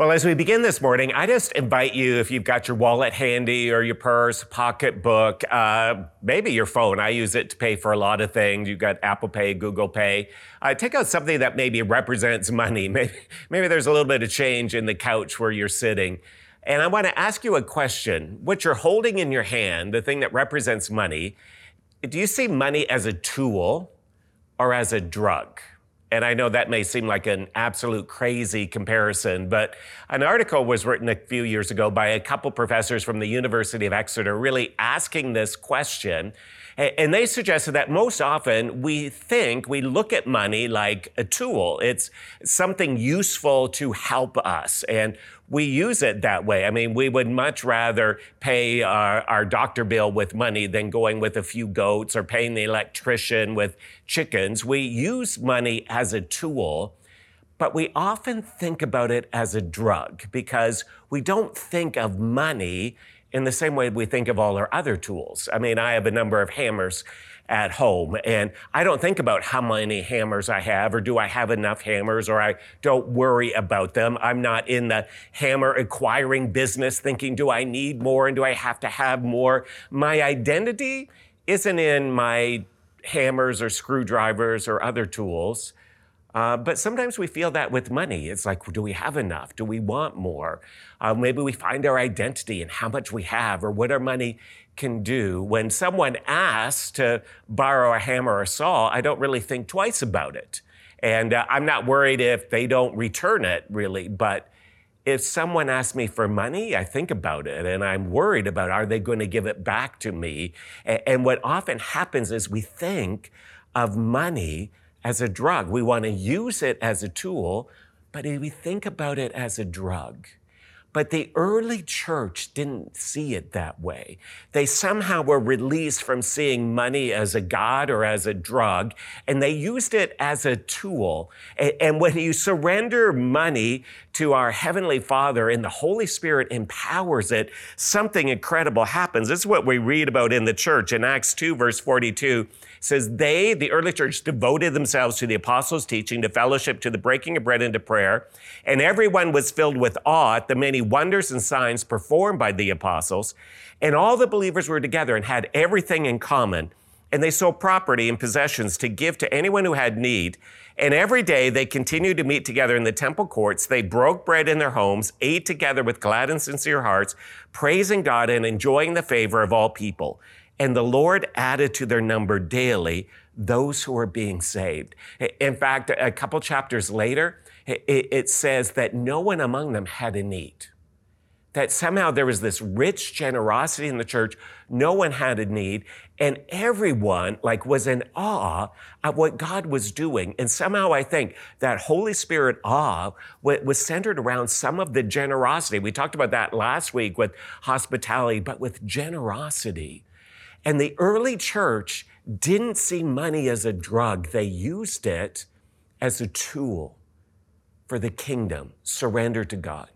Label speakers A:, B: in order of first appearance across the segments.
A: Well, as we begin this morning, I just invite you, if you've got your wallet handy or your purse, pocketbook, uh, maybe your phone. I use it to pay for a lot of things. You've got Apple Pay, Google Pay. Uh, take out something that maybe represents money. Maybe, maybe there's a little bit of change in the couch where you're sitting. And I want to ask you a question. What you're holding in your hand, the thing that represents money, do you see money as a tool or as a drug? And I know that may seem like an absolute crazy comparison, but an article was written a few years ago by a couple professors from the University of Exeter really asking this question. And they suggested that most often we think, we look at money like a tool. It's something useful to help us. And we use it that way. I mean, we would much rather pay our, our, doctor bill with money than going with a few goats or paying the electrician with chickens. We use money as a tool, but we often think about it as a drug because we don't think of money in the same way we think of all our other tools. I mean, I have a number of hammers at home. And I don't think about how many hammers I have or do I have enough hammers or I don't worry about them. I'm not in the hammer acquiring business thinking, do I need more and do I have to have more? My identity isn't in my hammers or screwdrivers or other tools. Uh, but sometimes we feel that with money. It's like, do we have enough? Do we want more? Uh, maybe we find our identity in how much we have or what our money can do. When someone asks to borrow a hammer or saw, I don't really think twice about it. And uh, I'm not worried if they don't return it, really. But if someone asks me for money, I think about it and I'm worried about are they going to give it back to me? And what often happens is we think of money as a drug. We want to use it as a tool, but we think about it as a drug. But the early church didn't see it that way. They somehow were released from seeing money as a god or as a drug, and they used it as a tool. And when you surrender money to our Heavenly Father and the Holy Spirit empowers it, something incredible happens. This is what we read about in the church in Acts 2, verse 42 says they, the early church, devoted themselves to the apostles' teaching, to fellowship, to the breaking of bread, and to prayer. And everyone was filled with awe at the many wonders and signs performed by the apostles. And all the believers were together and had everything in common. And they sold property and possessions to give to anyone who had need. And every day they continued to meet together in the temple courts. They broke bread in their homes, ate together with glad and sincere hearts, praising God and enjoying the favor of all people. And the Lord added to their number daily those who are being saved. In fact, a couple chapters later, it says that no one among them had a need. That somehow there was this rich generosity in the church. No one had a need. And everyone like was in awe of what God was doing. And somehow I think that Holy Spirit awe was centered around some of the generosity. We talked about that last week with hospitality, but with generosity and the early church didn't see money as a drug, they used it as a tool for the kingdom, surrender to God.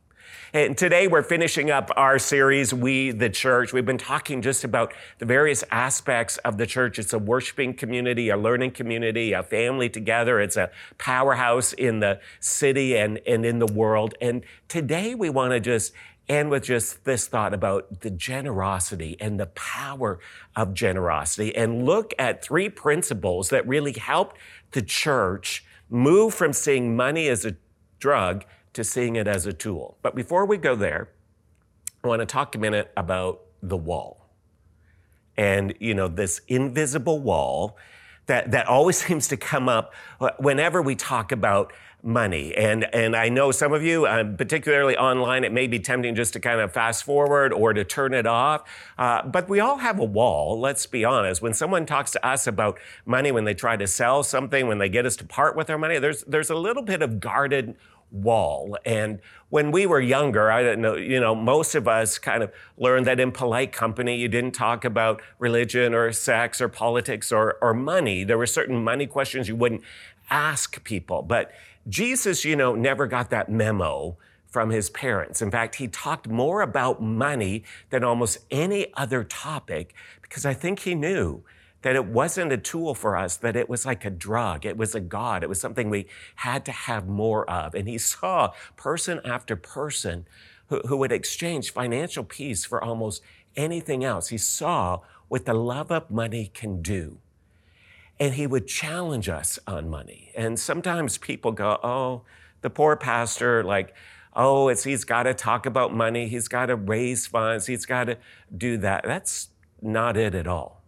A: And today we're finishing up our series, We the Church. We've been talking just about the various aspects of the church. It's a worshiping community, a learning community, a family together. It's a powerhouse in the city and, and in the world. And today we want to just and with just this thought about the generosity and the power of generosity, and look at three principles that really helped the church move from seeing money as a drug to seeing it as a tool. But before we go there, I want to talk a minute about the wall. And, you know, this invisible wall that, that always seems to come up whenever we talk about money. And, and I know some of you, uh, particularly online, it may be tempting just to kind of fast forward or to turn it off. Uh, but we all have a wall, let's be honest. When someone talks to us about money, when they try to sell something, when they get us to part with our money, there's, there's a little bit of guarded wall. And when we were younger, I don't know, you know, most of us kind of learned that in polite company, you didn't talk about religion or sex or politics or, or money. There were certain money questions you wouldn't ask people. But Jesus, you know, never got that memo from his parents. In fact, he talked more about money than almost any other topic because I think he knew that it wasn't a tool for us, that it was like a drug. It was a God. It was something we had to have more of. And he saw person after person who, who would exchange financial peace for almost anything else. He saw what the love of money can do. And he would challenge us on money. And sometimes people go, oh, the poor pastor, like, oh, it's, he's got to talk about money. He's got to raise funds. He's got to do that. That's not it at all.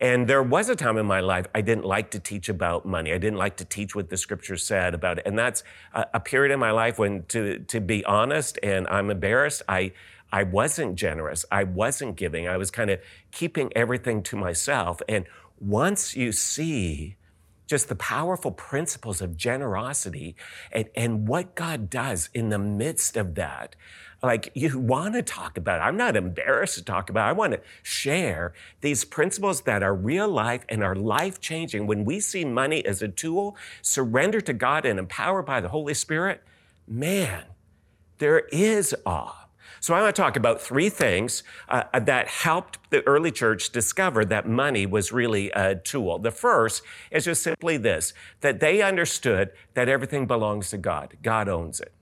A: And there was a time in my life I didn't like to teach about money. I didn't like to teach what the scripture said about it. And that's a, a, period in my life when, to, to be honest, and I'm embarrassed, I, I wasn't generous. I wasn't giving. I was kind of keeping everything to myself. And once you see just the powerful principles of generosity and, and what God does in the midst of that, like you want to talk about it. I'm not embarrassed to talk about it. I want to share these principles that are real life and are life changing. When we see money as a tool, surrender to God and empowered by the Holy Spirit, man, there is awe. So I want to talk about three things uh, that helped the early church discover that money was really a tool. The first is just simply this that they understood that everything belongs to God, God owns it.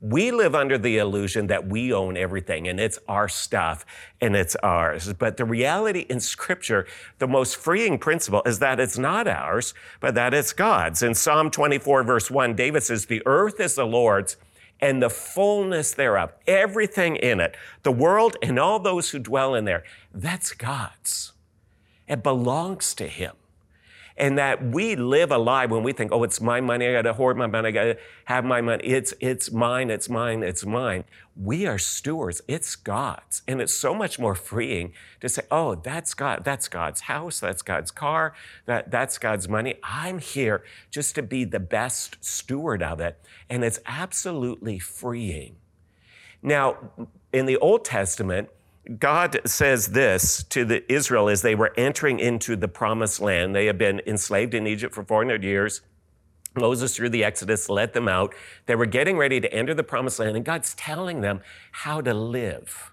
A: We live under the illusion that we own everything and it's our stuff and it's ours. But the reality in Scripture, the most freeing principle is that it's not ours, but that it's God's. In Psalm 24, verse 1, David says, The earth is the Lord's and the fullness thereof, everything in it, the world and all those who dwell in there, that's God's. It belongs to Him and that we live a lie when we think, oh, it's my money, I gotta hoard my money, I gotta have my money. It's, it's mine, it's mine, it's mine. We are stewards, it's God's. And it's so much more freeing to say, oh, that's God, that's God's house, that's God's car, that, that's God's money. I'm here just to be the best steward of it. And it's absolutely freeing. Now, in the Old Testament, God says this to the Israel as they were entering into the promised land. They had been enslaved in Egypt for 400 years. Moses, through the Exodus, led them out. They were getting ready to enter the promised land, and God's telling them how to live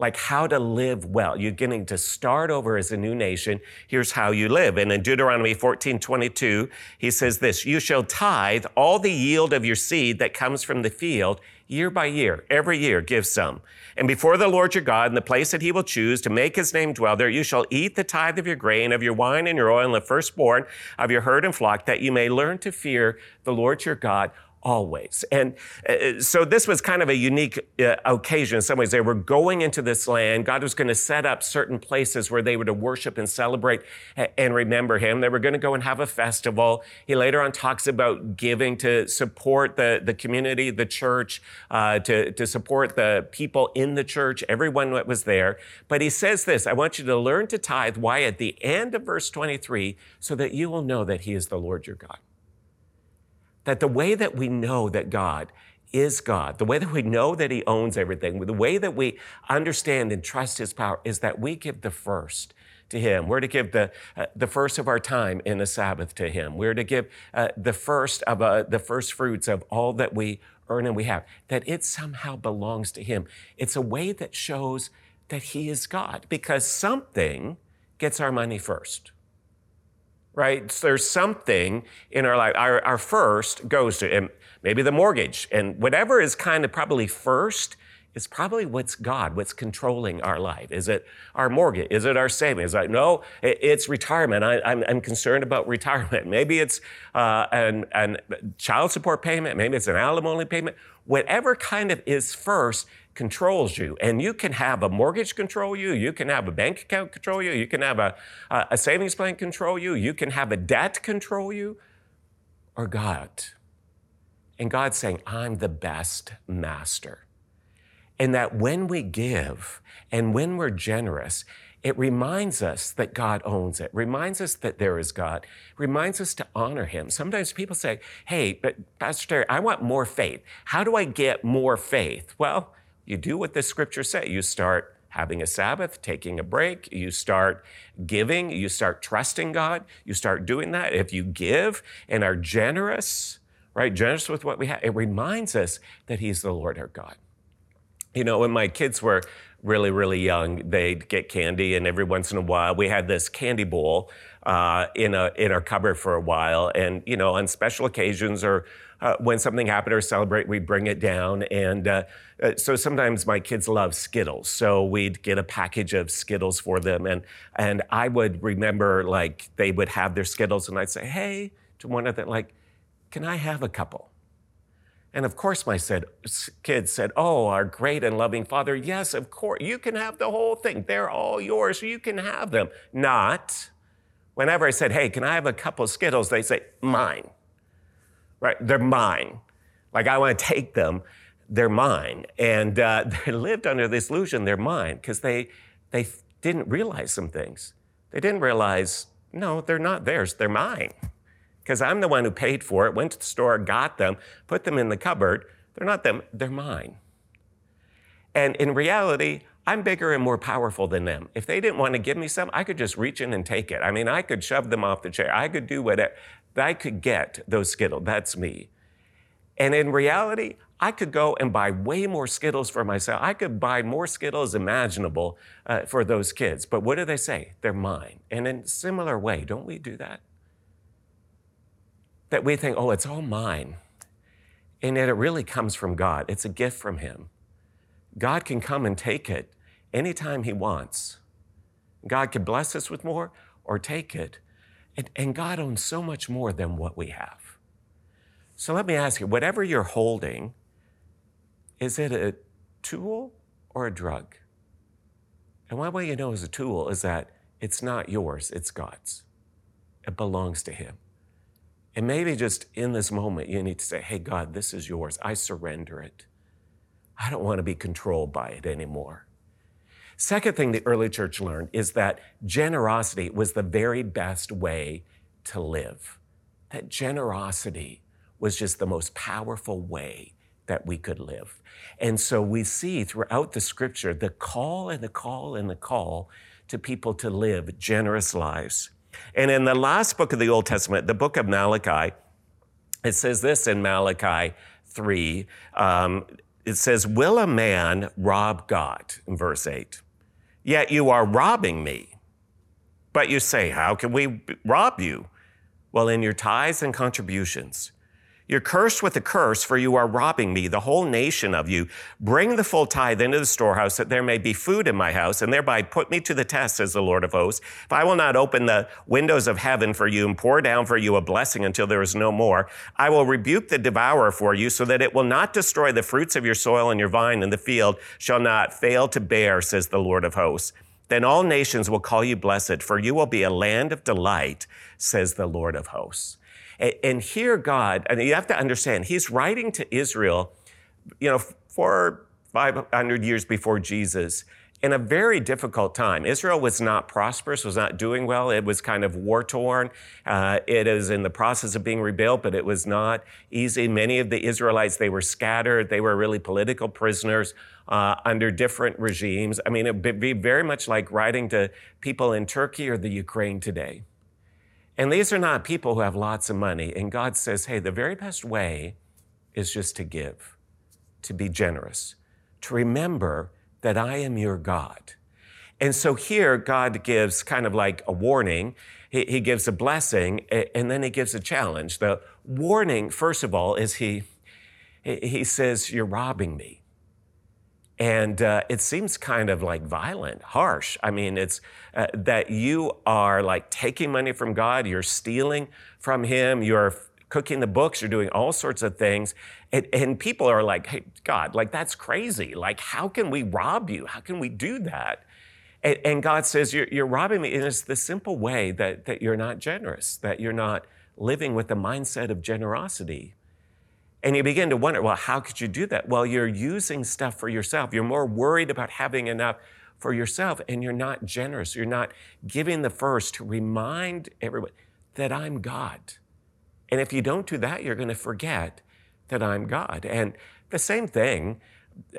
A: like how to live well. You're getting to start over as a new nation. Here's how you live. And in Deuteronomy 14, 22, he says this, you shall tithe all the yield of your seed that comes from the field year by year, every year, give some. And before the Lord your God, in the place that he will choose to make his name dwell there, you shall eat the tithe of your grain, of your wine and your oil, and the firstborn of your herd and flock, that you may learn to fear the Lord your God always. And uh, so this was kind of a unique uh, occasion in some ways. They were going into this land. God was going to set up certain places where they were to worship and celebrate and remember Him. They were going to go and have a festival. He later on talks about giving to support the, the community, the church, uh, to, to support the people in the church, everyone that was there. But he says this I want you to learn to tithe. Why? At the end of verse 23, so that you will know that He is the Lord your God that the way that we know that God is God, the way that we know that He owns everything, the way that we understand and trust His power is that we give the first to Him. We're to give the, uh, the first of our time in the Sabbath to Him. We're to give uh, the first of uh, the first fruits of all that we earn and we have, that it somehow belongs to Him. It's a way that shows that He is God because something gets our money first right? So there's something in our life. Our, our first goes to and maybe the mortgage, and whatever is kind of probably first is probably what's God, what's controlling our life. Is it our mortgage? Is it our savings? Like, no, it's retirement. I, am concerned about retirement. Maybe it's uh, an, an child support payment. Maybe it's an alimony payment. Whatever kind of is first controls you. And you can have a mortgage control you, you can have a bank account control you, you can have a, a savings plan control you, you can have a debt control you, or God. And God's saying, I'm the best master. And that when we give and when we're generous, it reminds us that God owns it, reminds us that there is God, reminds us to honor Him. Sometimes people say, Hey, but Pastor Terry, I want more faith. How do I get more faith? Well, you do what the scriptures say. You start having a Sabbath, taking a break, you start giving, you start trusting God, you start doing that. If you give and are generous, right, generous with what we have, it reminds us that He's the Lord our God. You know, when my kids were really, really young, they'd get candy, and every once in a while, we had this candy bowl uh, in a in our cupboard for a while. And you know, on special occasions or uh, when something happened or celebrate, we'd bring it down. And uh, uh, so sometimes my kids love Skittles, so we'd get a package of Skittles for them. And and I would remember like they would have their Skittles, and I'd say, hey, to one of them, like, can I have a couple? And of course, my said, kids said, Oh, our great and loving Father, yes, of course, you can have the whole thing. They're all yours. You can have them. Not whenever I said, Hey, can I have a couple Skittles? They say, Mine. Right? They're mine. Like, I want to take them. They're mine. And uh, they lived under this illusion they're mine because they, they didn't realize some things. They didn't realize, no, they're not theirs, they're mine because I'm the one who paid for it, went to the store, got them, put them in the cupboard. They're not them, they're mine. And in reality, I'm bigger and more powerful than them. If they didn't want to give me some, I could just reach in and take it. I mean, I could shove them off the chair. I could do whatever. I could get those Skittles. That's me. And in reality, I could go and buy way more Skittles for myself. I could buy more Skittles imaginable uh, for those kids. But what do they say? They're mine. And in a similar way, don't we do that? that we think, oh, it's all mine. And yet it really comes from God. It's a gift from Him. God can come and take it anytime He wants. God can bless us with more or take it. And, and God owns so much more than what we have. So let me ask you whatever you're holding, is it a tool or a drug? And one way you know it's a tool is that it's not yours, it's God's. It belongs to Him. And maybe just in this moment, you need to say, Hey, God, this is yours. I surrender it. I don't want to be controlled by it anymore. Second thing the early church learned is that generosity was the very best way to live. That generosity was just the most powerful way that we could live. And so we see throughout the scripture the call and the call and the call to people to live generous lives. And in the last book of the Old Testament, the book of Malachi, it says this in Malachi 3. Um, it says, Will a man rob God? In verse 8. Yet you are robbing me. But you say, How can we rob you? Well, in your tithes and contributions. You're cursed with a curse, for you are robbing me, the whole nation of you. Bring the full tithe into the storehouse, that there may be food in my house, and thereby put me to the test, says the Lord of hosts. If I will not open the windows of heaven for you and pour down for you a blessing until there is no more, I will rebuke the devourer for you, so that it will not destroy the fruits of your soil and your vine in the field shall not fail to bear, says the Lord of hosts. Then all nations will call you blessed, for you will be a land of delight, says the Lord of hosts. And here, God, and you have to understand, He's writing to Israel, you know, four, 500 years before Jesus in a very difficult time. Israel was not prosperous, was not doing well. It was kind of war torn. Uh, it is in the process of being rebuilt, but it was not easy. Many of the Israelites, they were scattered. They were really political prisoners uh, under different regimes. I mean, it would be very much like writing to people in Turkey or the Ukraine today. And these are not people who have lots of money. And God says, hey, the very best way is just to give, to be generous, to remember that I am your God. And so here, God gives kind of like a warning. He, he gives a blessing, and then he gives a challenge. The warning, first of all, is he, he says, You're robbing me. And uh, it seems kind of like violent, harsh. I mean, it's uh, that you are like taking money from God, you're stealing from Him, you're cooking the books, you're doing all sorts of things. And, and people are like, hey, God, like that's crazy. Like, how can we rob you? How can we do that? And, and God says, you're, you're robbing me. And it's the simple way that, that you're not generous, that you're not living with the mindset of generosity. And you begin to wonder, well, how could you do that? Well, you're using stuff for yourself. You're more worried about having enough for yourself, and you're not generous. You're not giving the first to remind everyone that I'm God. And if you don't do that, you're going to forget that I'm God. And the same thing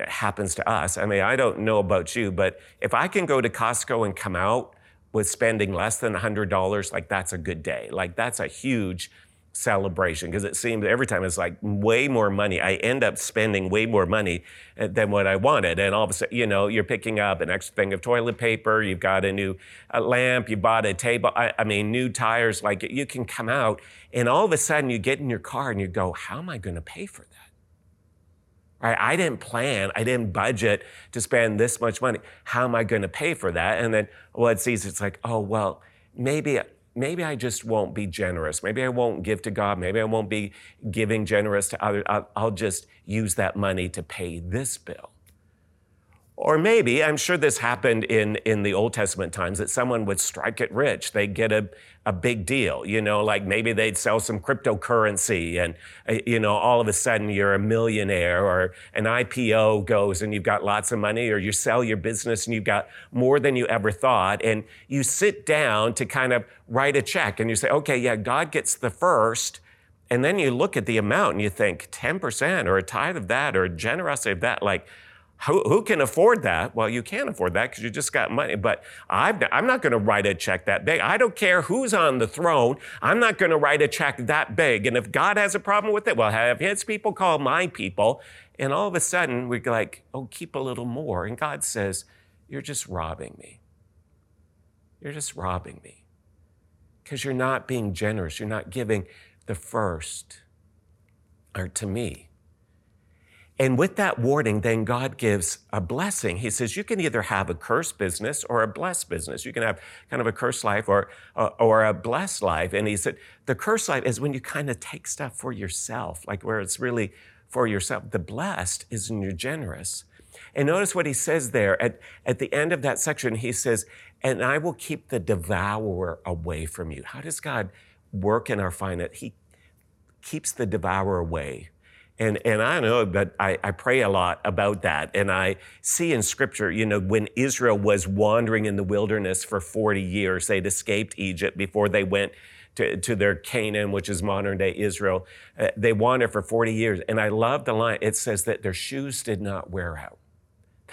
A: happens to us. I mean, I don't know about you, but if I can go to Costco and come out with spending less than $100, like that's a good day. Like that's a huge celebration because it seems every time it's like way more money. I end up spending way more money uh, than what I wanted. And all of a sudden, you know, you're picking up an extra thing of toilet paper, you've got a new uh, lamp, you bought a table, I, I, mean, new tires. Like you can come out and all of a sudden you get in your car and you go, how am I going to pay for that? Right? I didn't plan, I didn't budget to spend this much money. How am I going to pay for that? And then, well, it's easy. It's like, oh, well, maybe maybe I just won't be generous. Maybe I won't give to God. Maybe I won't be giving generous to others. I'll, I'll, just use that money to pay this bill. Or maybe, I'm sure this happened in, in the Old Testament times, that someone would strike it rich. They'd get a, a big deal, you know, like maybe they'd sell some cryptocurrency and, uh, you know, all of a sudden you're a millionaire or an IPO goes and you've got lots of money or you sell your business and you've got more than you ever thought. And you sit down to kind of write a check and you say, okay, yeah, God gets the first. And then you look at the amount and you think 10% or a tithe of that or a generosity of that, like, who, who can afford that? Well, you can't afford that because you just got money. But i am not going to write a check that big. I don't care who's on the throne. I'm not going to write a check that big. And if God has a problem with it, well, have his people call my people. And all of a sudden, we're like, oh, keep a little more. And God says, you're just robbing me. You're just robbing me because you're not being generous. You're not giving the first or to me. And with that warning, then God gives a blessing. He says, you can either have a cursed business or a blessed business. You can have kind of a cursed life or, uh, or a blessed life. And he said, the cursed life is when you kind of take stuff for yourself, like where it's really for yourself. The blessed is when you're generous. And notice what he says there at, at the end of that section. He says, and I will keep the devourer away from you. How does God work in our finance? He keeps the devourer away and, and I know but I, I pray a lot about that. And I see in scripture, you know, when Israel was wandering in the wilderness for 40 years, they'd escaped Egypt before they went to, to their Canaan, which is modern day Israel. Uh, they wandered for 40 years. And I love the line. It says that their shoes did not wear out.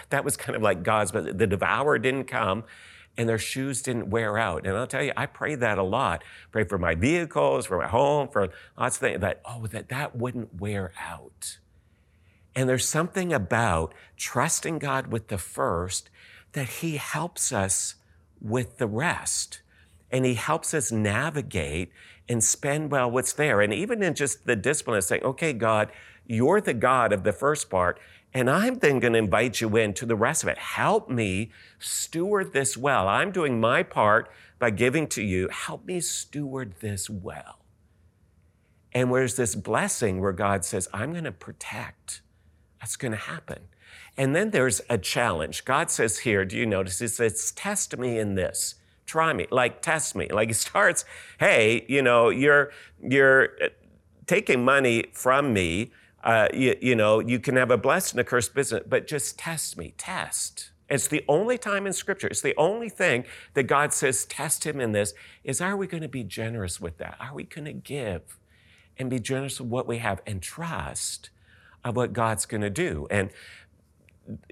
A: That was kind of like God's, but the devourer didn't come and their shoes didn't wear out. And I'll tell you, I pray that a lot. Pray for my vehicles, for my home, for lots of things that, oh, that that wouldn't wear out. And there's something about trusting God with the first that He helps us with the rest. And He helps us navigate and spend well what's there. And even in just the discipline of saying, okay, God, you're the God of the first part. And I'm then going to invite you into the rest of it. Help me steward this well. I'm doing my part by giving to you. Help me steward this well. And where's this blessing where God says, I'm going to protect? That's going to happen. And then there's a challenge. God says here, do you notice? He says, test me in this. Try me, like test me. Like he starts, hey, you know, you're you're uh, taking money from me uh, you, you, know, you can have a blessed and a cursed business, but just test me, test. It's the only time in Scripture, it's the only thing that God says, test Him in this, is are we going to be generous with that? Are we going to give and be generous with what we have and trust of what God's going to do? And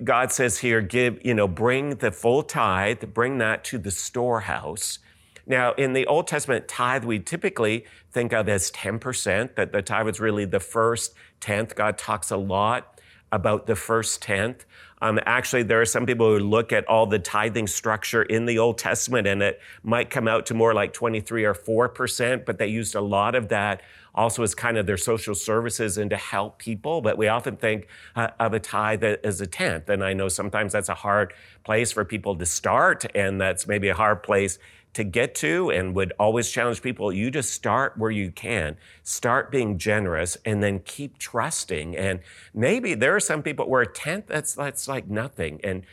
A: God says here, give, you know, bring the full tithe, bring that to the storehouse. Now, in the Old Testament tithe, we typically think of as 10%, that the tithe was really the first tenth. God talks a lot about the first tenth. Um, actually, there are some people who look at all the tithing structure in the Old Testament and it might come out to more like 23 or 4%, but they used a lot of that also as kind of their social services and to help people. But we often think uh, of a tithe as a tenth. And I know sometimes that's a hard place for people to start, and that's maybe a hard place to get to and would always challenge people you just start where you can. Start being generous and then keep trusting. And maybe there are some people where a tenth that's that's like nothing. And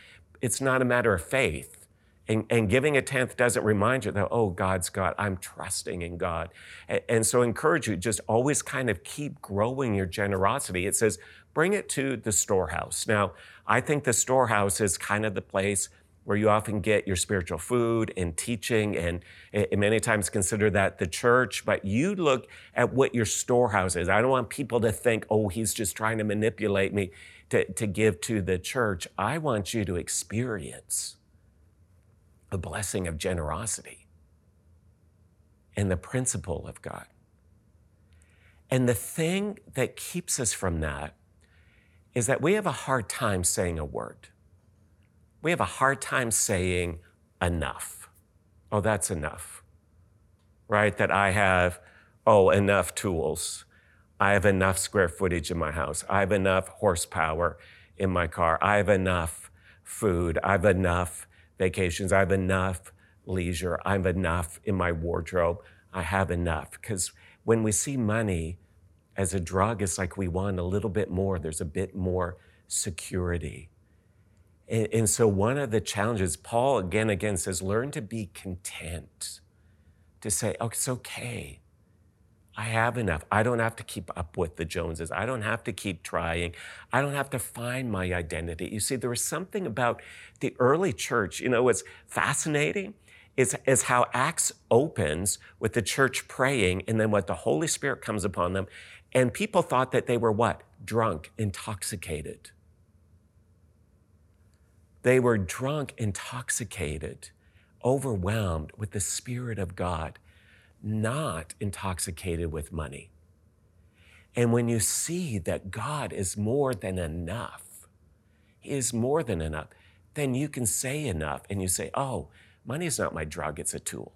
A: it's not a matter of faith. And, and giving a tenth doesn't remind you that oh god's god i'm trusting in god. And, and so I encourage you just always kind of keep growing your generosity. It says bring it to the storehouse. Now i think the storehouse is kind of the place where you often get your spiritual food and teaching, and, and, many times consider that the church, but you look at what your storehouse is. I don't want people to think, oh, he's just trying to manipulate me to, to give to the church. I want you to experience the blessing of generosity and the principle of God. And the thing that keeps us from that is that we have a hard time saying a word. We have a hard time saying enough. Oh, that's enough, right? That I have, oh, enough tools. I have enough square footage in my house. I have enough horsepower in my car. I have enough food. I have enough vacations. I have enough leisure. I have enough in my wardrobe. I have enough. Because when we see money as a drug, it's like we want a little bit more. There's a bit more security. And, and so, one of the challenges, Paul again, again says, learn to be content, to say, oh, it's okay. I have enough. I don't have to keep up with the Joneses. I don't have to keep trying. I don't have to find my identity. You see, there was something about the early church, you know, what's fascinating is, is how Acts opens with the church praying and then what the Holy Spirit comes upon them. And people thought that they were what? Drunk, intoxicated. They were drunk, intoxicated, overwhelmed with the Spirit of God not intoxicated with money. And when you see that God is more than enough, He is more than enough, then you can say enough and you say, oh, money is not my drug, it's a tool.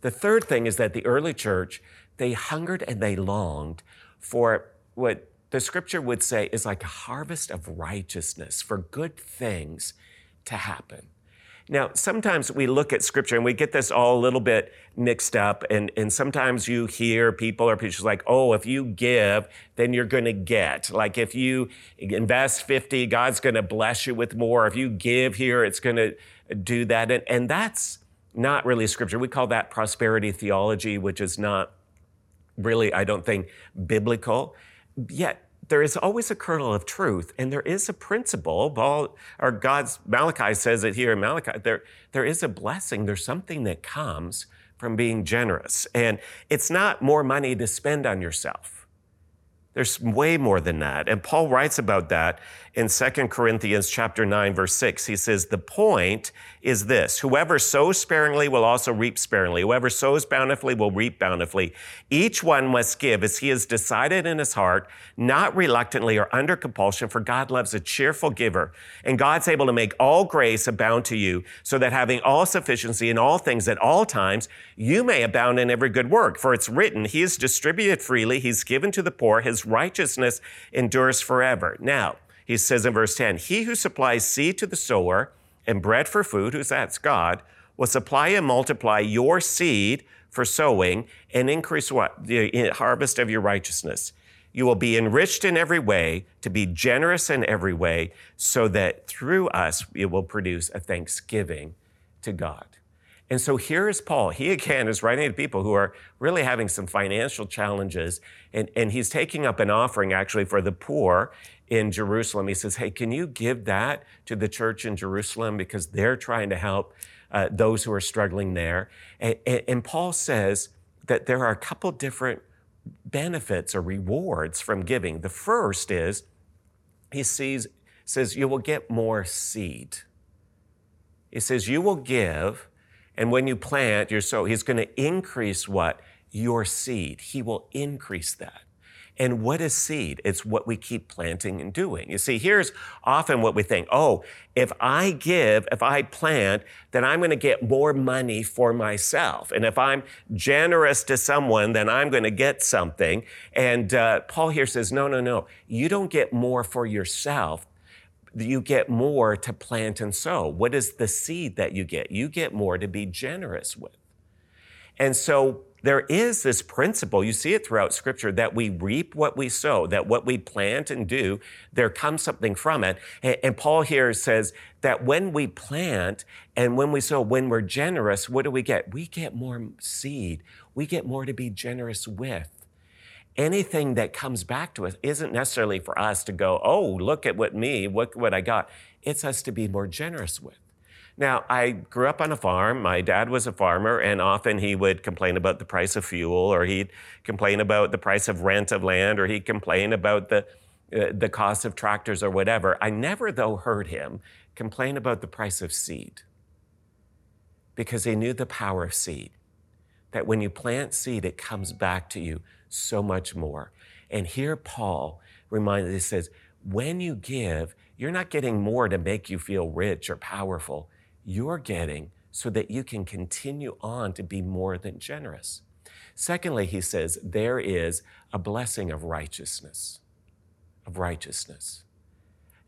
A: The third thing is that the early church, they hungered and they longed for what the scripture would say is like a harvest of righteousness, for good things to happen. Now, sometimes we look at scripture and we get this all a little bit mixed up. And, and sometimes you hear people or people like, oh, if you give, then you're going to get. Like if you invest 50, God's going to bless you with more. If you give here, it's going to do that. And, and that's not really scripture. We call that prosperity theology, which is not really, I don't think, biblical. Yet there is always a kernel of truth, and there is a principle. Paul, or God's Malachi says it here in Malachi. There, there is a blessing. There's something that comes from being generous, and it's not more money to spend on yourself. There's way more than that. And Paul writes about that in 2 Corinthians chapter 9 verse 6. He says, "The point is this: whoever sows sparingly will also reap sparingly. Whoever sows bountifully will reap bountifully. Each one must give as he has decided in his heart, not reluctantly or under compulsion, for God loves a cheerful giver. And God's able to make all grace abound to you, so that having all sufficiency in all things at all times, you may abound in every good work. For it's written, he has distributed freely, he's given to the poor, his righteousness endures forever. Now, he says in verse 10 He who supplies seed to the sower and bread for food, who's that's God, will supply and multiply your seed for sowing and increase what? The harvest of your righteousness. You will be enriched in every way, to be generous in every way, so that through us it will produce a thanksgiving to God. And so here is Paul. He again is writing to people who are really having some financial challenges, and, and he's taking up an offering actually for the poor in Jerusalem. He says, Hey, can you give that to the church in Jerusalem because they're trying to help uh, those who are struggling there? And, and, Paul says that there are a couple different benefits or rewards from giving. The first is he sees, says, You will get more seed. He says, You will give and when you plant your sow, he's going to increase what? Your seed. He will increase that. And what is seed? It's what we keep planting and doing. You see, here's often what we think oh, if I give, if I plant, then I'm going to get more money for myself. And if I'm generous to someone, then I'm going to get something. And uh, Paul here says, no, no, no. You don't get more for yourself you get more to plant and sow. What is the seed that you get? You get more to be generous with. And so there is this principle, you see it throughout scripture, that we reap what we sow, that what we plant and do, there comes something from it. And, Paul here says that when we plant and when we sow, when we're generous, what do we get? We get more seed. We get more to be generous with anything that comes back to us isn't necessarily for us to go, oh, look at what me, look what I got. It's us to be more generous with. Now, I grew up on a farm. My dad was a farmer, and often he would complain about the price of fuel, or he'd complain about the price of rent of land, or he'd complain about the, uh, the cost of tractors or whatever. I never, though, heard him complain about the price of seed because he knew the power of seed that when you plant seed, it comes back to you so much more. And here Paul reminds, he says, when you give, you're not getting more to make you feel rich or powerful. You're getting so that you can continue on to be more than generous. Secondly, he says, there is a blessing of righteousness, of righteousness.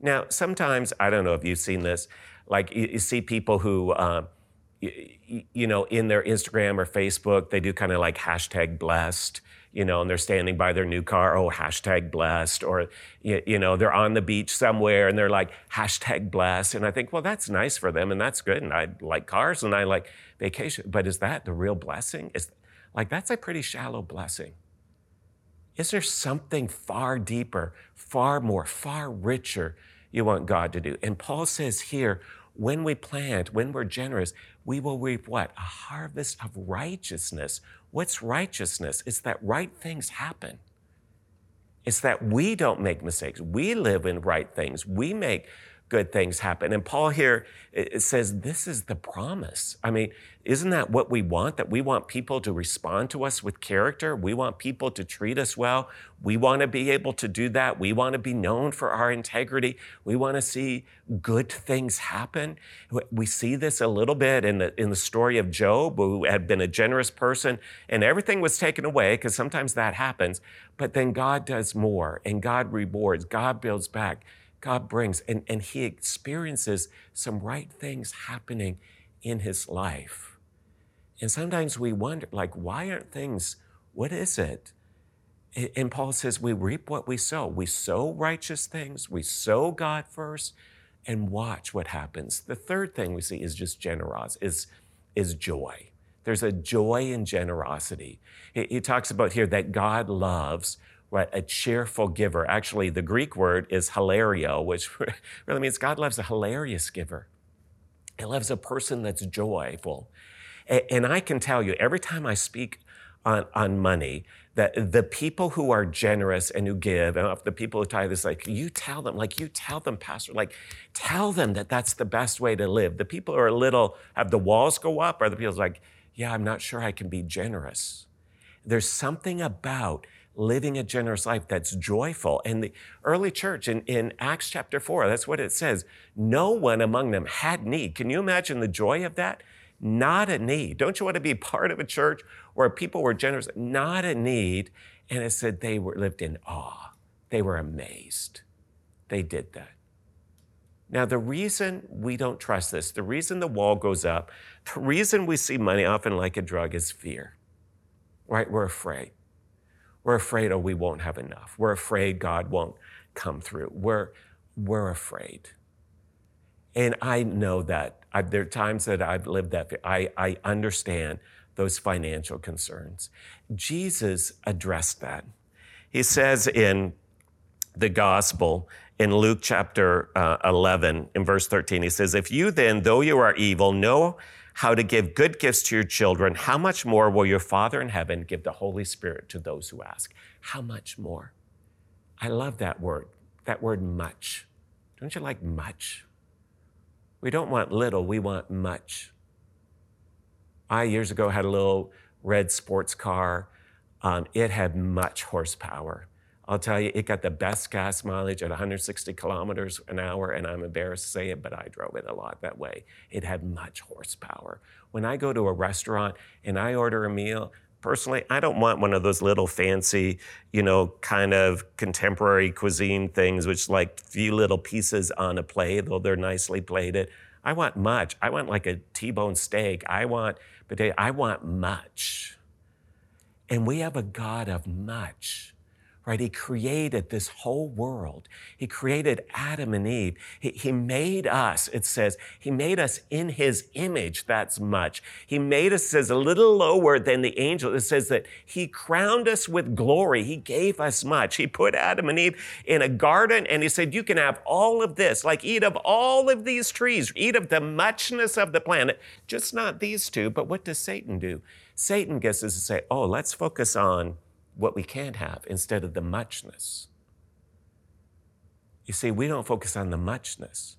A: Now, sometimes, I don't know if you've seen this, like you, you see people who, uh, you, know, in their Instagram or Facebook, they do kind of like hashtag blessed, you know, and they're standing by their new car, oh, hashtag blessed, or, you, know, they're on the beach somewhere and they're like, hashtag blessed. And I think, well, that's nice for them and that's good. And I like cars and I like vacation. But is that the real blessing? Is like, that's a pretty shallow blessing. Is there something far deeper, far more, far richer you want God to do? And Paul says here, when we plant, when we're generous, we will reap what? A harvest of righteousness. What's righteousness? It's that right things happen. It's that we don't make mistakes. We live in right things. We make good things happen. And Paul here it says this is the promise. I mean, isn't that what we want? That we want people to respond to us with character. We want people to treat us well. We want to be able to do that. We want to be known for our integrity. We want to see good things happen. We see this a little bit in the in the story of Job, who had been a generous person and everything was taken away because sometimes that happens. But then God does more and God rewards. God builds back. God brings, and, and he experiences some right things happening in his life. And sometimes we wonder, like, why aren't things, what is it? And Paul says, we reap what we sow. We sow righteous things, we sow God first, and watch what happens. The third thing we see is just generosity, is, is joy. There's a joy in generosity. He, he talks about here that God loves what a cheerful giver. Actually, the Greek word is hilaros, which really means God loves a hilarious giver. He loves a person that's joyful. And I can tell you, every time I speak on, on money, that the people who are generous and who give, and the people who tithe, this like you tell them, like you tell them, Pastor, like tell them that that's the best way to live. The people who are a little have the walls go up, or the people like, yeah, I'm not sure I can be generous. There's something about living a generous life that's joyful. And the early church in, in Acts chapter 4, that's what it says. No one among them had need. Can you imagine the joy of that? Not a need. Don't you want to be part of a church where people were generous? Not a need. And it said they were lived in awe. They were amazed. They did that. Now, the reason we don't trust this, the reason the wall goes up, the reason we see money often like a drug is fear, right? We're afraid. We're afraid, oh, we won't have enough. We're afraid God won't come through. We're, we're afraid. And I know that. I, there are times that I've lived that. I, I understand those financial concerns. Jesus addressed that. He says in the gospel, in Luke chapter uh, 11, in verse 13, he says, If you then, though you are evil, know how to give good gifts to your children, how much more will your Father in heaven give the Holy Spirit to those who ask? How much more? I love that word, that word much. Don't you like much? We don't want little, we want much. I years ago had a little red sports car. Um, it had much horsepower. I'll tell you, it got the best gas mileage at 160 kilometers an hour, and I'm embarrassed to say it, but I drove it a lot that way. It had much horsepower. When I go to a restaurant and I order a meal, personally, I don't want one of those little fancy, you know, kind of contemporary cuisine things, which like few little pieces on a plate, though they're nicely plated. I want much. I want like a T-bone steak. I want potato. I want much. And we have a God of much right? He created this whole world. He created Adam and Eve. He, he, made us, it says, He made us in His image. That's much. He made us, says, a little lower than the angel. It says that He crowned us with glory. He gave us much. He put Adam and Eve in a garden and He said, You can have all of this, like eat of all of these trees, eat of the muchness of the planet, just not these two. But what does Satan do? Satan gets us to say, Oh, let's focus on what we can't have instead of the muchness. You see, we don't focus on the muchness,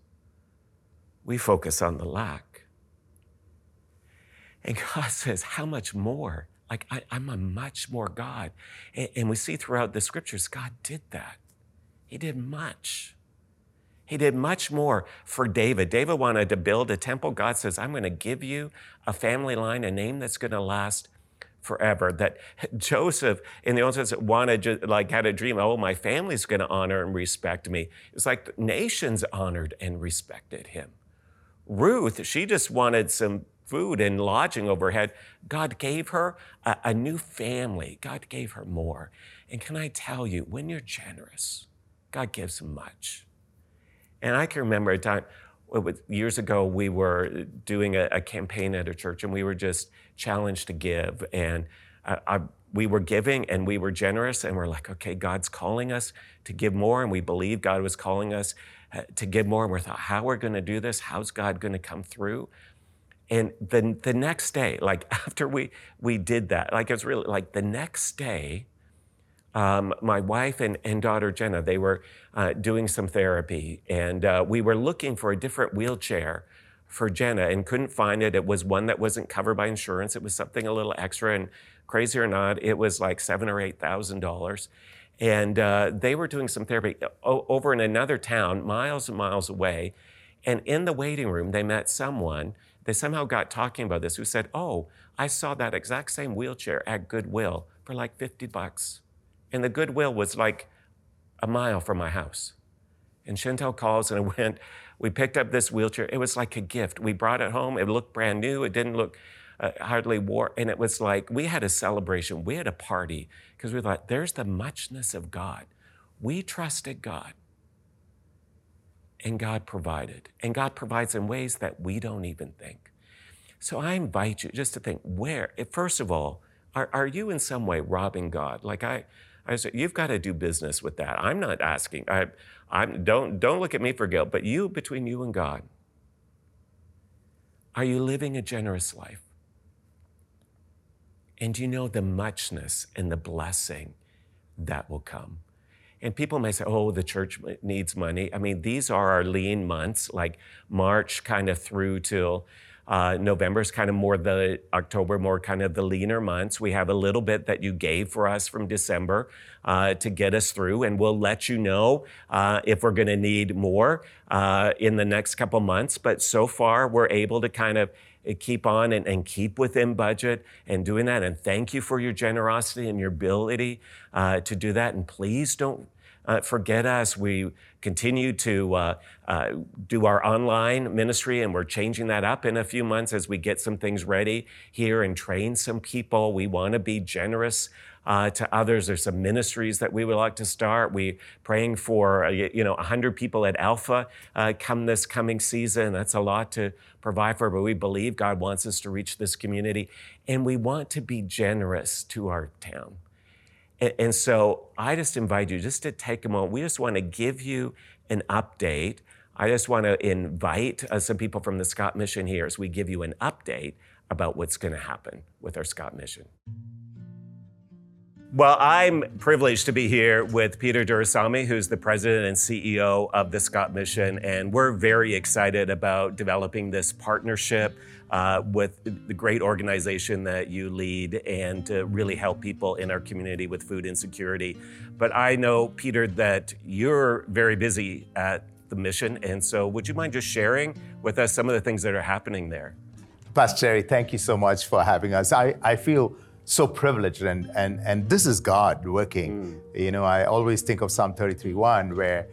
A: we focus on the lack. And God says, How much more? Like, I, am a much more God. And, and we see throughout the scriptures, God did that. He did much. He did much more for David. David wanted to build a temple. God says, I'm going to give you a family line, a name that's going to last forever. That Joseph in the Old Testament wanted, like, had a dream, oh, my family's going to honor and respect me. It's like nations honored and respected him. Ruth, she just wanted some food and lodging overhead. God gave her a, a new family. God gave her more. And can I tell you, when you're generous, God gives much. And I can remember a time years ago we were doing a, a, campaign at a church and we were just challenged to give. And I, I, we were giving and we were generous and we're like okay god's calling us to give more and we believe god was calling us uh, to give more. And we thought how we're going to do this? How's god going to come through? And the, the next day like after we we did that like it was really like the next day um, my wife and, and daughter Jenna, they were uh, doing some therapy, and uh, we were looking for a different wheelchair for Jenna and couldn't find it. It was one that wasn't covered by insurance. It was something a little extra, and crazy or not, it was like seven or eight thousand dollars. And uh, they were doing some therapy over in another town, miles and miles away. And in the waiting room, they met someone. They somehow got talking about this who said, "Oh, I saw that exact same wheelchair at Goodwill for like 50 bucks." And the Goodwill was like a mile from my house. And Chantel calls and I went, we picked up this wheelchair. It was like a gift. We brought it home. It looked brand new. It didn't look uh, hardly wore. And it was like we had a celebration. We had a party because we thought, there's the muchness of God. We trusted God. And God provided. And God provides in ways that we don't even think. So I invite you just to think where, first of all, are, are you in some way robbing God? Like I, I said, you've got to do business with that. I'm not asking. I, I'm, don't, don't look at me for guilt, but you, between you and God, are you living a generous life? And you know the muchness and the blessing that will come? And people may say, oh, the church needs money. I mean, these are our lean months, like March kind of through till uh, November is kind of more the October, more kind of the leaner months. We have a little bit that you gave for us from December uh, to get us through, and we'll let you know uh, if we're going to need more uh, in the next couple months. But so far, we're able to kind of uh, keep on and, and, keep within budget and doing that. And thank you for your generosity and your ability uh, to do that. And please don't uh, forget us. We continue to uh, uh, do our online ministry, and we're changing that up in a few months as we get some things ready here and train some people. We want to be generous. Uh, to others. There's some ministries that we would like to start. We praying for uh, you know 100 people at Alpha uh, come this coming season. That's a lot to provide for, but we believe God wants us to reach this community, and we want to be generous to our town. And, and so I just invite you just to take a moment. We just want to give you an update. I just want to invite uh, some people from the Scott Mission here as we give you an update about what's going to happen with our Scott Mission. Well, I'm privileged to be here with Peter Duraisamy, who's the president and CEO of the Scott Mission, and we're very excited about developing this partnership uh, with the great organization that you lead and to really help people in our community with food insecurity. But I know, Peter, that you're very busy at the mission, and so would you mind just sharing with us some of the things that are happening there?
B: Pastor Jerry, thank you so much for having us. I, I feel so privileged and and and this is God working. Mm. You know, I always think of Psalm 33:1 where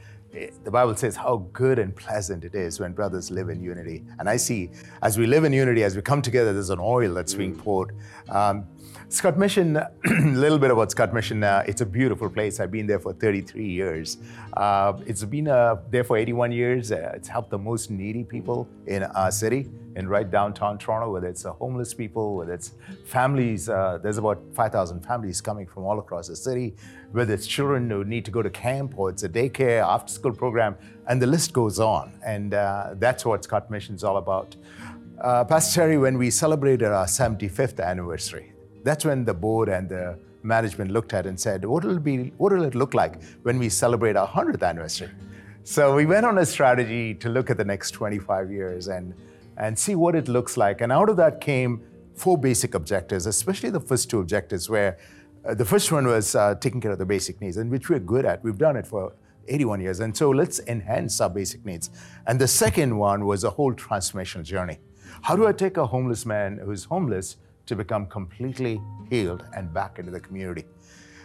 B: the Bible says how good and pleasant it is when brothers live in unity. And I see as we live in unity, as we come together, there's an oil that's being poured. Um, Scott Mission, a little bit about Scott Mission. Uh, it's a beautiful place. I've been there for 33 years. Uh, it's been uh, there for 81 years. Uh, it's helped the most needy people in our city, in right downtown Toronto, whether it's homeless people, whether it's families. Uh, there's about 5,000 families coming from all across the city, whether it's children who need to go to camp or it's a daycare, after school program, and the list goes on. And uh, that's what Scott Mission is all about. Pastor Terry, when we celebrated our 75th anniversary, that's when the board and the management looked at and said, what will, be, what will it look like when we celebrate our 100th anniversary? So we went on a strategy to look at the next 25 years and, and see what it looks like. And out of that came four basic objectives, especially the first two objectives, where uh, the first one was uh, taking care of the basic needs, and which we're good at. We've done it for 81 years, and so let's enhance our basic needs. And the second one was a whole transformational journey. How do I take a homeless man who's homeless to become completely healed and back into the community?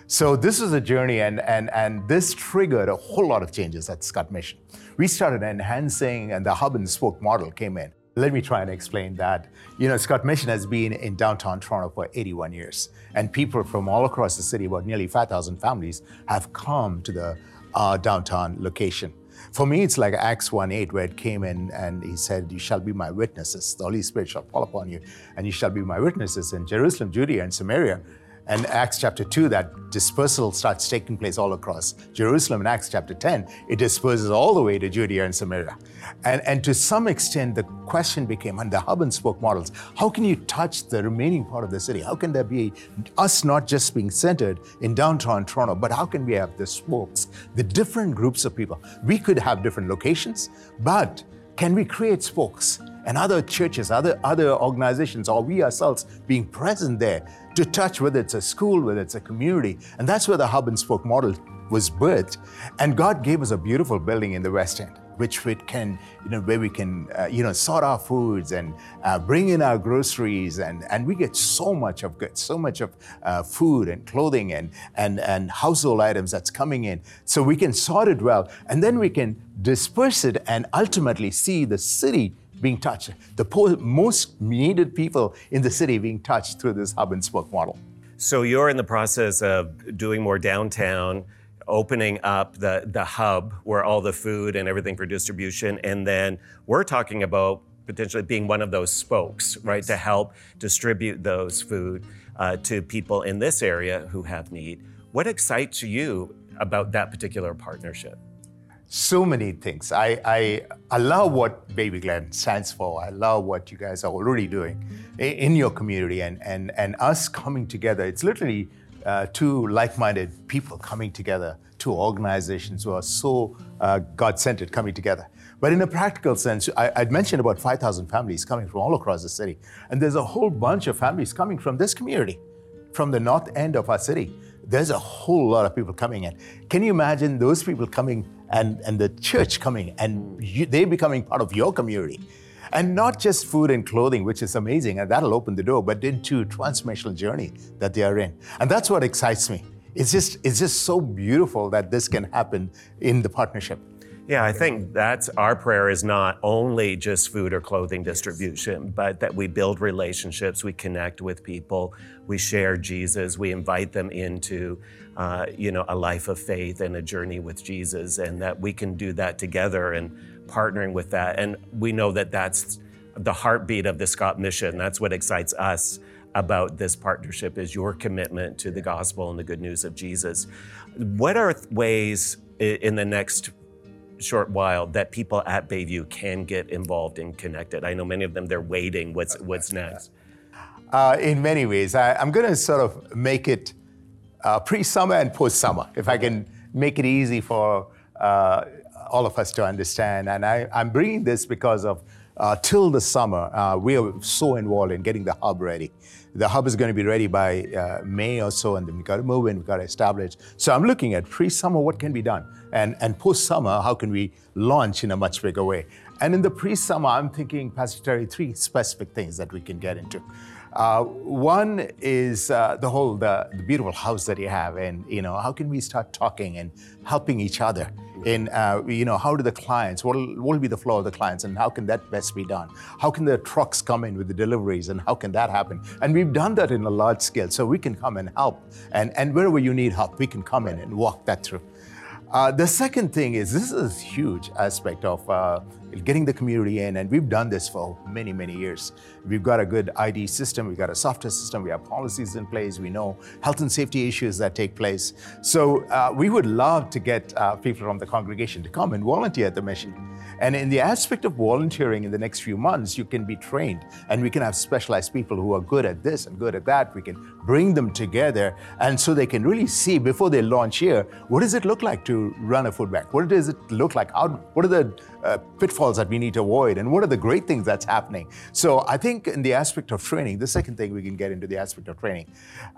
B: So this was a journey, and, and, and this triggered a whole lot of changes at Scott Mission. We started enhancing, and the hub and spoke model came in. Let me try and explain that. You know, Scott Mission has been in downtown Toronto for 81 years, and people from all across the city, about nearly 5,000 families, have come to the uh, downtown location. For me, it's like Acts 1:8, where it came in and he said, You shall be my witnesses. The Holy Spirit shall fall upon you, and you shall be my witnesses in Jerusalem, Judea, and Samaria, and Acts chapter 2, that dispersal starts taking place all across Jerusalem. In Acts chapter 10, it disperses all the way to Judea and Samaria. And, and to some extent, the question became, and the hub and spoke models, how can you touch the remaining part of the city? How can there be us not just being centered in downtown Toronto, but how can we have the spokes, the different groups of people? We could have different locations, but can we create spokes and other churches, other, other organizations, or we ourselves being present there to touch whether it's a school, whether it's a community? And that's where the hub and spoke model was birthed. And God gave us a beautiful building in the West End which we can, you know, where we can, uh, you know, sort our foods and uh, bring in our groceries, and and we get so much of good, so much of uh, food and clothing and and and household items that's coming in, so we can sort it well, and then we can disperse it and ultimately see the city being touched, the most needed people in the city being touched through this hub and spoke model.
A: So you're in the process of doing more downtown opening up the, the hub where all the food and everything for distribution. And then we're talking about potentially being one of those spokes, right, to help distribute those food uh, to people in this area who have need. What excites you about that particular partnership?
B: So many things. I, I, I love what Bayview Glen stands for. I love what you guys are already doing in your community and, and, and us coming together. It's literally uh, two like-minded people coming together, two organizations who are so uh, God-centered coming together. But in a practical sense, I, would mentioned about 5,000 families coming from all across the city. And there's a whole bunch of families coming from this community, from the north end of our city. There's a whole lot of people coming in. Can you imagine those people coming and, and the church coming and you, they becoming part of your community? And not just food and clothing, which is amazing, and that'll open the door, but into a transformational journey that they are in. And that's what excites me. It's just, it's just so beautiful that this can happen in the partnership.
A: Yeah, I think that's our prayer is not only just food or clothing distribution, but that we build relationships, we connect with people, we share Jesus, we invite them into, uh, you know, a life of faith and a journey with Jesus, and that we can do that together and partnering with that. And we know that that's the heartbeat of the Scott mission. That's what excites us about this partnership is your commitment to the gospel and the good news of Jesus. What are ways in the next short while that people at Bayview can get involved and connected? I know many of them they're waiting. What's what's next?
B: Uh, in many ways, I, am going to sort of make it uh, pre-summer and post-summer, if I can make it easy for uh, all of us to understand. And I, am bringing this because of uh, till the summer, uh, we are so involved in getting the hub ready. The hub is going to be ready by uh, May or so, and then we've got to move in, we've got to establish. So I'm looking at pre-summer, what can be done, and and post-summer, how can we launch in a much bigger way? And in the pre-summer, I'm thinking, Pastor Terry, three specific things that we can get into. Uh, one is uh, the whole the, the, beautiful house that you have, and you know how can we start talking and helping each other and uh, you know how do the clients what will be the flow of the clients and how can that best be done? How can the trucks come in with the deliveries and how can that happen? And we've done that in a large scale, so we can come and help. And and wherever you need help, we can come in and walk that through. Uh, the second thing is this is a huge aspect of uh, getting the community in, and we've done this for many, many years. We've got a good ID system, we've got a software system, we have policies in place, we know health and safety issues that take place. So uh, we would love to get uh, people from the congregation to come and volunteer at the mission. And in the aspect of volunteering in the next few months, you can be trained and we can have specialized people who are good at this and good at that. We can bring them together and so they can really see before they launch here, what does it look like to run a food bank? What does it look like? How, what are the uh, pitfalls that we need to avoid? And what are the great things that's happening? So I think in the aspect of training, the second thing we can get into the aspect of training.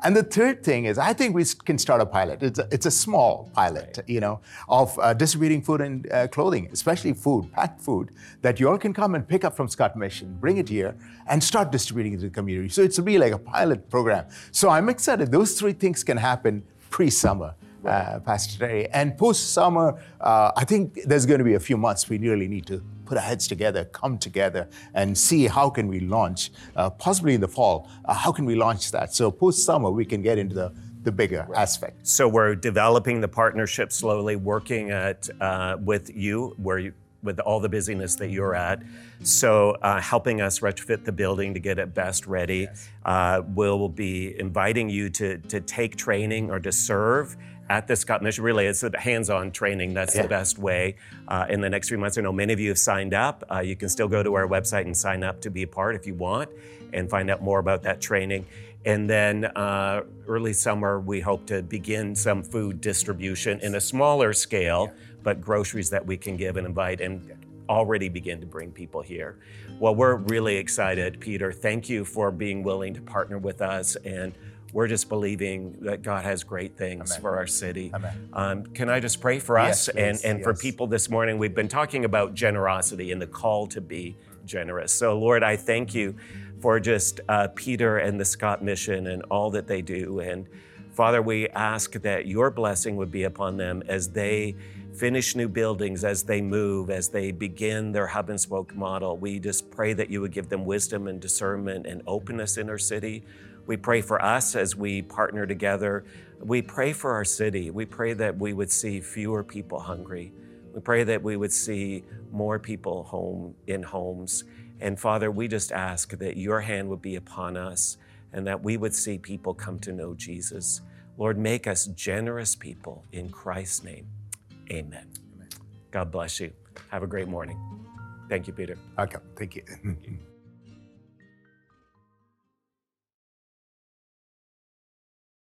B: And the third thing is I think we can start a pilot. It's a, it's a small pilot, you know, of uh, distributing food and uh, clothing, especially food, packed food, that you all can come and pick up from Scott Mission, bring it here, and start distributing it to the community. So it's really like a pilot program. So I'm excited. Those three things can happen pre-summer. Uh, Pastor Terry. And post summer, uh, I think there's going to be a few months we really need to put our heads together, come together, and see how can we launch, uh, possibly in the fall, uh, how can we launch that? So post summer, we can get into the the bigger aspect.
A: So we're developing the partnership slowly, working at uh, with you where you with all the busyness that you're at. So, uh, helping us retrofit the building to get it best ready. Yes. Uh, we'll be inviting you to, to take training or to serve at the Scott Mission. Really, it's a hands-on training. That's yeah. the best way. Uh, in the next few months, I know many of you have signed up. Uh, you can still go to our website and sign up to be a part if you want, and find out more about that training. And then uh, early summer, we hope to begin some food distribution in a smaller scale. Yeah but groceries that we can give and invite and already begin to bring people here. Well, we're really excited, Peter. Thank you for being willing to partner with us and we're just believing that God has great things Amen. for our city. Um, can I just pray for us
B: yes,
A: and, and
B: yes.
A: for people this morning? We've been talking about generosity and the call to be generous. So, Lord, I thank you for just uh, Peter and the Scott Mission and all that they do. And Father, we ask that your blessing would be upon them as they finish new buildings, as they move, as they begin their hub and spoke model. We just pray that you would give them wisdom and discernment and openness in our city. We pray for us as we partner together. We pray for our city. We pray that we would see fewer people hungry. We pray that we would see more people home in homes. And Father, we just ask that your hand would be upon us and that we would see people come to know Jesus. Lord, make us generous people in Christ's name. Amen. Amen. God bless you. Have a great morning. Thank you, Peter.
B: Okay. Thank you.